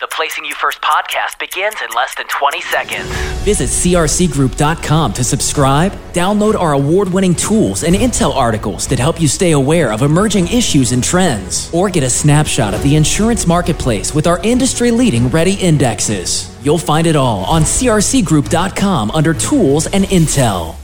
The Placing You First podcast begins in less than 20 seconds. Visit crcgroup.com to subscribe, download our award winning tools and intel articles that help you stay aware of emerging issues and trends, or get a snapshot of the insurance marketplace with our industry leading REDY indexes. You'll find it all on crcgroup.com under tools and intel.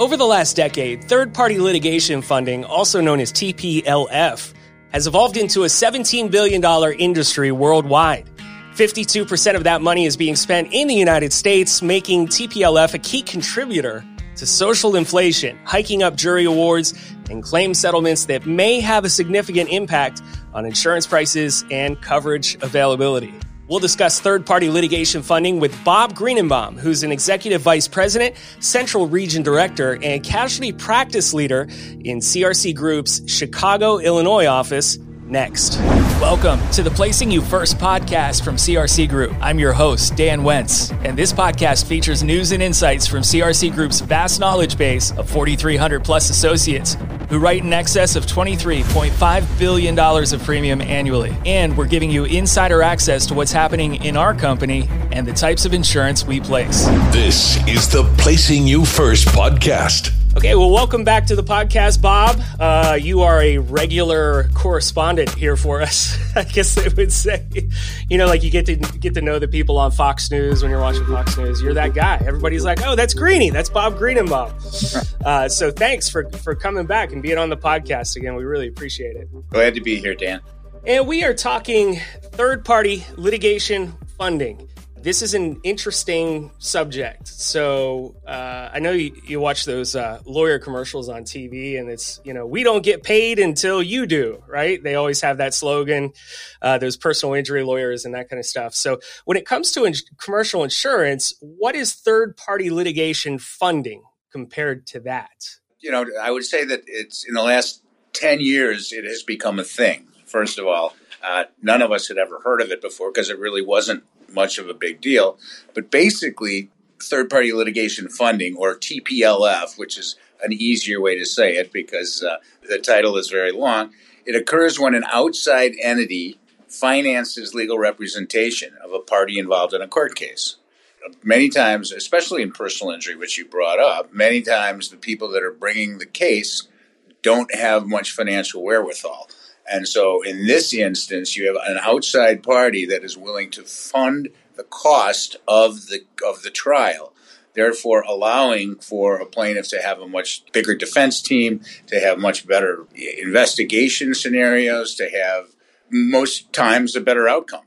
Over the last decade, third party litigation funding, also known as TPLF, has evolved into a $17 billion industry worldwide. 52% of that money is being spent in the United States, making TPLF a key contributor to social inflation, hiking up jury awards and claim settlements that may have a significant impact on insurance prices and coverage availability. We'll discuss third party litigation funding with Bob Greenebaum, who's an executive vice president, central region director, and casualty practice leader in CRC Group's Chicago, Illinois office next. Welcome to the Placing You First podcast from CRC Group. I'm your host, Dan Wentz, and this podcast features news and insights from CRC Group's vast knowledge base of 4,300 plus associates who write in excess of $23.5 billion of premium annually. And we're giving you insider access to what's happening in our company and the types of insurance we place. This is the Placing You First podcast. Okay, well, welcome back to the podcast, Bob. Uh, you are a regular correspondent here for us. I guess they would say, you know, like you get to get to know the people on Fox News when you're watching Fox News. You're that guy. Everybody's like, "Oh, that's Greeny. That's Bob Greenebaum." Uh, so thanks for for coming back and being on the podcast again. We really appreciate it. Glad to be here, Dan. And we are talking third party litigation funding this is an interesting subject. So uh, I know you, you watch those uh, lawyer commercials on TV, and it's you know we don't get paid until you do, right? They always have that slogan. Uh, those personal injury lawyers and that kind of stuff. So when it comes to in- commercial insurance, what is third party litigation funding compared to that? You know, I would say that it's in the last ten years it has become a thing. First of all. Uh, none of us had ever heard of it before because it really wasn't much of a big deal. But basically, third party litigation funding, or TPLF, which is an easier way to say it because uh, the title is very long, it occurs when an outside entity finances legal representation of a party involved in a court case. Many times, especially in personal injury, which you brought up, many times the people that are bringing the case don't have much financial wherewithal. And so in this instance, you have an outside party that is willing to fund the cost of the of the trial, therefore allowing for a plaintiff to have a much bigger defense team, to have much better investigation scenarios, to have most times a better outcome.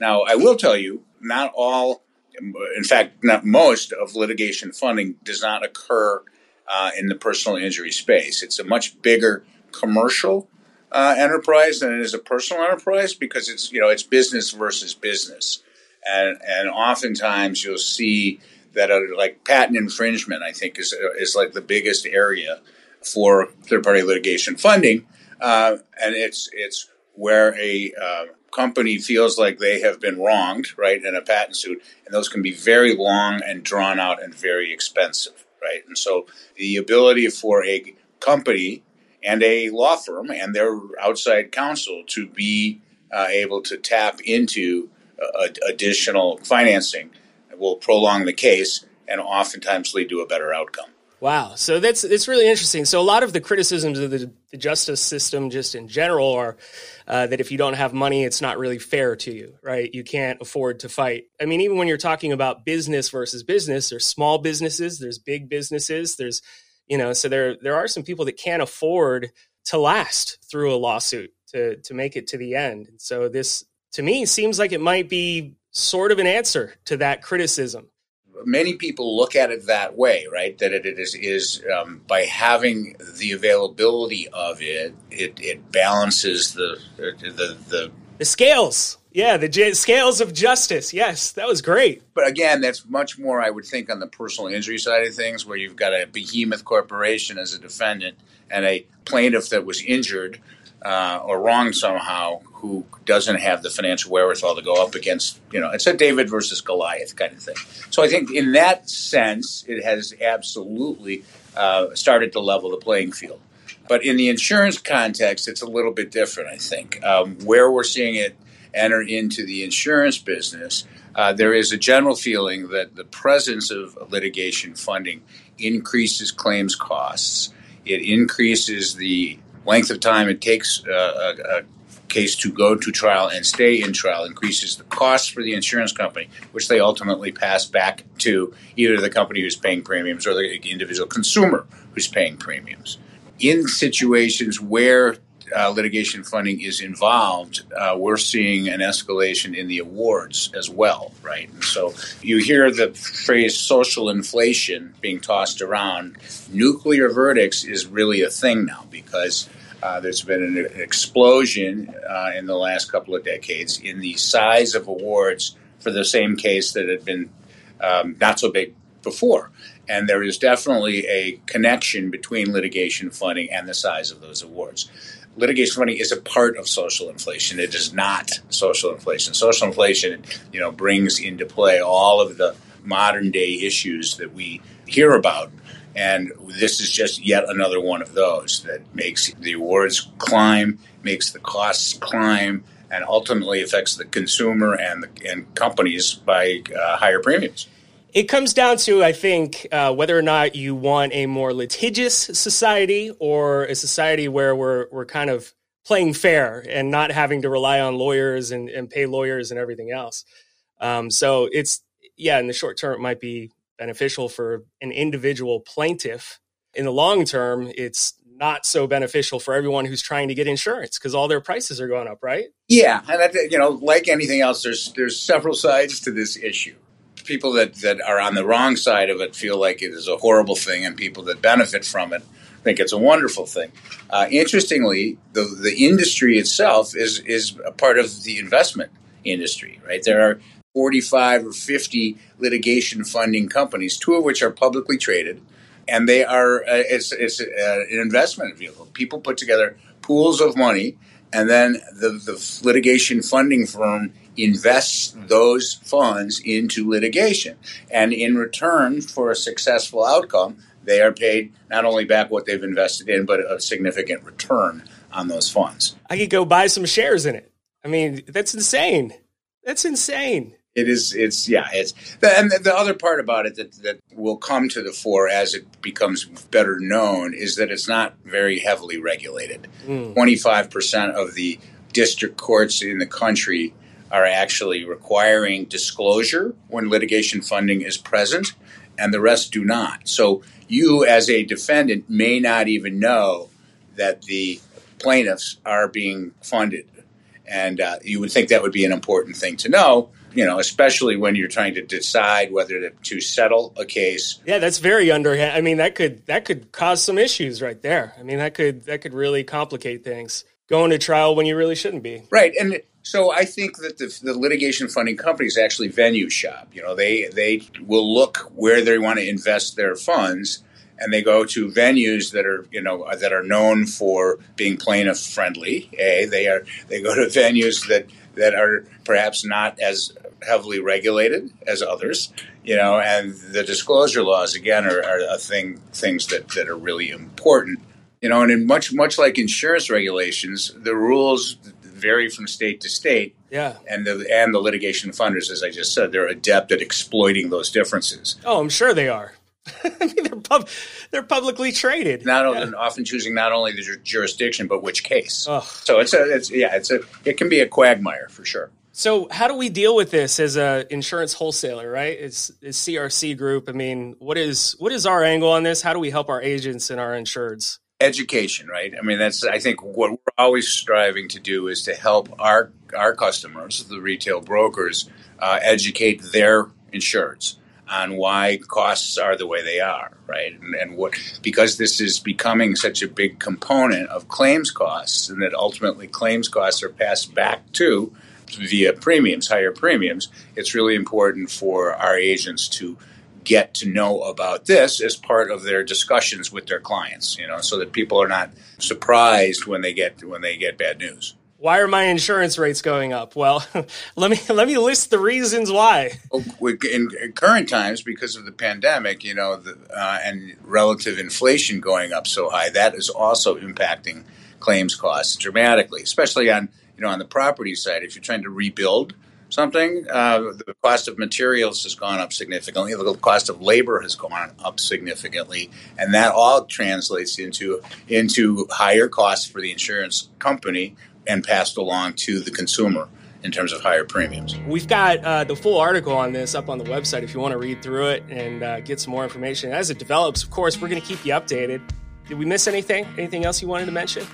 Now, I will tell you, not all, in fact, not most of litigation funding does not occur uh, in the personal injury space. It's a much bigger commercial uh, enterprise than it is a personal enterprise because it's you know it's business versus business, and and oftentimes you'll see that uh, like patent infringement I think is is like the biggest area for third party litigation funding, uh, and it's it's where a uh, company feels like they have been wronged right in a patent suit, and those can be very long and drawn out and very expensive, right? And so the ability for a company and a law firm and their outside counsel to be uh, able to tap into uh, additional financing will prolong the case and oftentimes lead to a better outcome. Wow, so that's it's really interesting. So a lot of the criticisms of the, the justice system, just in general, are uh, that if you don't have money, it's not really fair to you, right? You can't afford to fight. I mean, even when you're talking about business versus business, there's small businesses, there's big businesses, there's you know so there there are some people that can't afford to last through a lawsuit to to make it to the end. And so this to me seems like it might be sort of an answer to that criticism. Many people look at it that way right? That it is is um, by having the availability of it it, it balances the the the, the scales yeah, the j- scales of justice. Yes, that was great. But again, that's much more, I would think, on the personal injury side of things, where you've got a behemoth corporation as a defendant and a plaintiff that was injured uh, or wronged somehow who doesn't have the financial wherewithal to go up against, you know, it's a David versus Goliath kind of thing. So I think in that sense, it has absolutely uh, started to level the playing field. But in the insurance context, it's a little bit different, I think. Um, where we're seeing it enter into the insurance business, uh, there is a general feeling that the presence of litigation funding increases claims costs. It increases the length of time it takes uh, a, a case to go to trial and stay in trial increases the cost for the insurance company, which they ultimately pass back to either the company who's paying premiums or the individual consumer who's paying premiums. In situations where uh, litigation funding is involved, uh, we're seeing an escalation in the awards as well, right? And so you hear the phrase social inflation being tossed around. Nuclear verdicts is really a thing now because uh, there's been an explosion uh, in the last couple of decades in the size of awards for the same case that had been um, not so big before. And there is definitely a connection between litigation funding and the size of those awards. Litigation funding is a part of social inflation. It is not social inflation. Social inflation, you know, brings into play all of the modern day issues that we hear about and this is just yet another one of those that makes the awards climb, makes the costs climb, and ultimately affects the consumer and the, and companies by uh, higher premiums. It comes down to, I think, uh, whether or not you want a more litigious society or a society where we're we're kind of playing fair and not having to rely on lawyers and, and pay lawyers and everything else. Um, so it's yeah, in the short term, it might be beneficial for an individual plaintiff. In the long term, it's not so beneficial for everyone who's trying to get insurance because all their prices are going up, right? Yeah, and you know, like anything else, there's there's several sides to this issue. People that that are on the wrong side of it feel like it is a horrible thing, and people that benefit from it think it's a wonderful thing. Uh, interestingly, the the industry itself is is a part of the investment industry, right? There are 45 or 50 litigation funding companies, two of which are publicly traded, and they are uh, it's it's uh, an investment vehicle. People put together pools of money, and then the the litigation funding firm invests those funds into litigation, and in return for a successful outcome, they are paid not only back what they've invested in, but a significant return on those funds. I could go buy some shares in it. I mean, that's insane. That's insane it is it's yeah it's and the other part about it that that will come to the fore as it becomes better known is that it's not very heavily regulated. Hmm. Twenty five percent of the district courts in the country are actually requiring disclosure when litigation funding is present, and the rest do not. So you, as a defendant, may not even know that the plaintiffs are being funded, and uh, you would think that would be an important thing to know you know, especially when you're trying to decide whether to, to settle a case. Yeah, that's very underhand. I mean, that could that could cause some issues right there. I mean, that could that could really complicate things. Going to trial when you really shouldn't be. Right, and so I think that the, the litigation funding companies actually venue shop. You know, they they will look where they want to invest their funds and they go to venues that are you know uh, that are known for being plaintiff friendly. A they are they go to venues that that are perhaps not as heavily regulated as others, you know, and the disclosure laws again are, are a thing things that, that are really important. You know, and in much much like insurance regulations, the rules vary from state to state. Yeah. And the and the litigation funders, as I just said, they're adept at exploiting those differences. Oh, I'm sure they are. I mean, they're, pub- they're publicly traded. Not yeah. often choosing not only the jurisdiction but which case. So it's a it's yeah it's a it can be a quagmire for sure. So how do we deal with this as a insurance wholesaler, right? It's, it's CRC Group. I mean, what is what is our angle on this? How do we help our agents and our insureds? Education, right? I mean, that's I think what we're always striving to do is to help our our customers, the retail brokers, uh, educate their insureds on why costs are the way they are, right? And, and, what because this is becoming such a big component of claims costs, and that ultimately claims costs are passed back to via premiums, higher premiums. It's really important for our agents to get to know about this as part of their discussions with their clients, you know, so that people are not surprised when they get when they get bad news. Why are my insurance rates going up? Well, let me let me list the reasons why. In, in current times, because of the pandemic, you know, the, uh, and relative inflation going up so high, that is also impacting claims costs dramatically, especially on you know on the property side. If you're trying to rebuild something, uh, the cost of materials has gone up significantly. The cost of labor has gone up significantly, and that all translates into into higher costs for the insurance company and passed along to the consumer in terms of higher premiums. We've got uh, the full article on this up on the website if you want to read through it and uh, get some more information. As it develops, of course, we're going to keep you updated. Did we miss anything? Anything else you wanted to mention?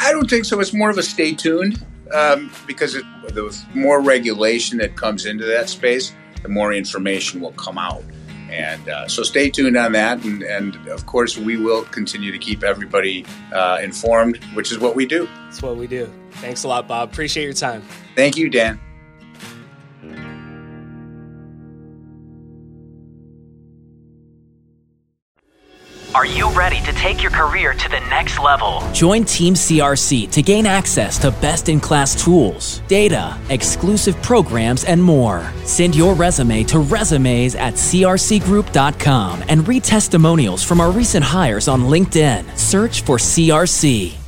I don't think so. It's more of a stay tuned um, because it, the more regulation that comes into that space, the more information will come out. And uh, so stay tuned on that. And, and, of course, we will continue to keep everybody uh, informed, which is what we do. That's what we do. Thanks a lot, Bob. Appreciate your time. Thank you, Dan. Are you ready to take your career to the next level? Join Team CRC to gain access to best in class tools, data, exclusive programs, and more. Send your resume to resumes at crcgroup.com and read testimonials from our recent hires on LinkedIn. Search for CRC.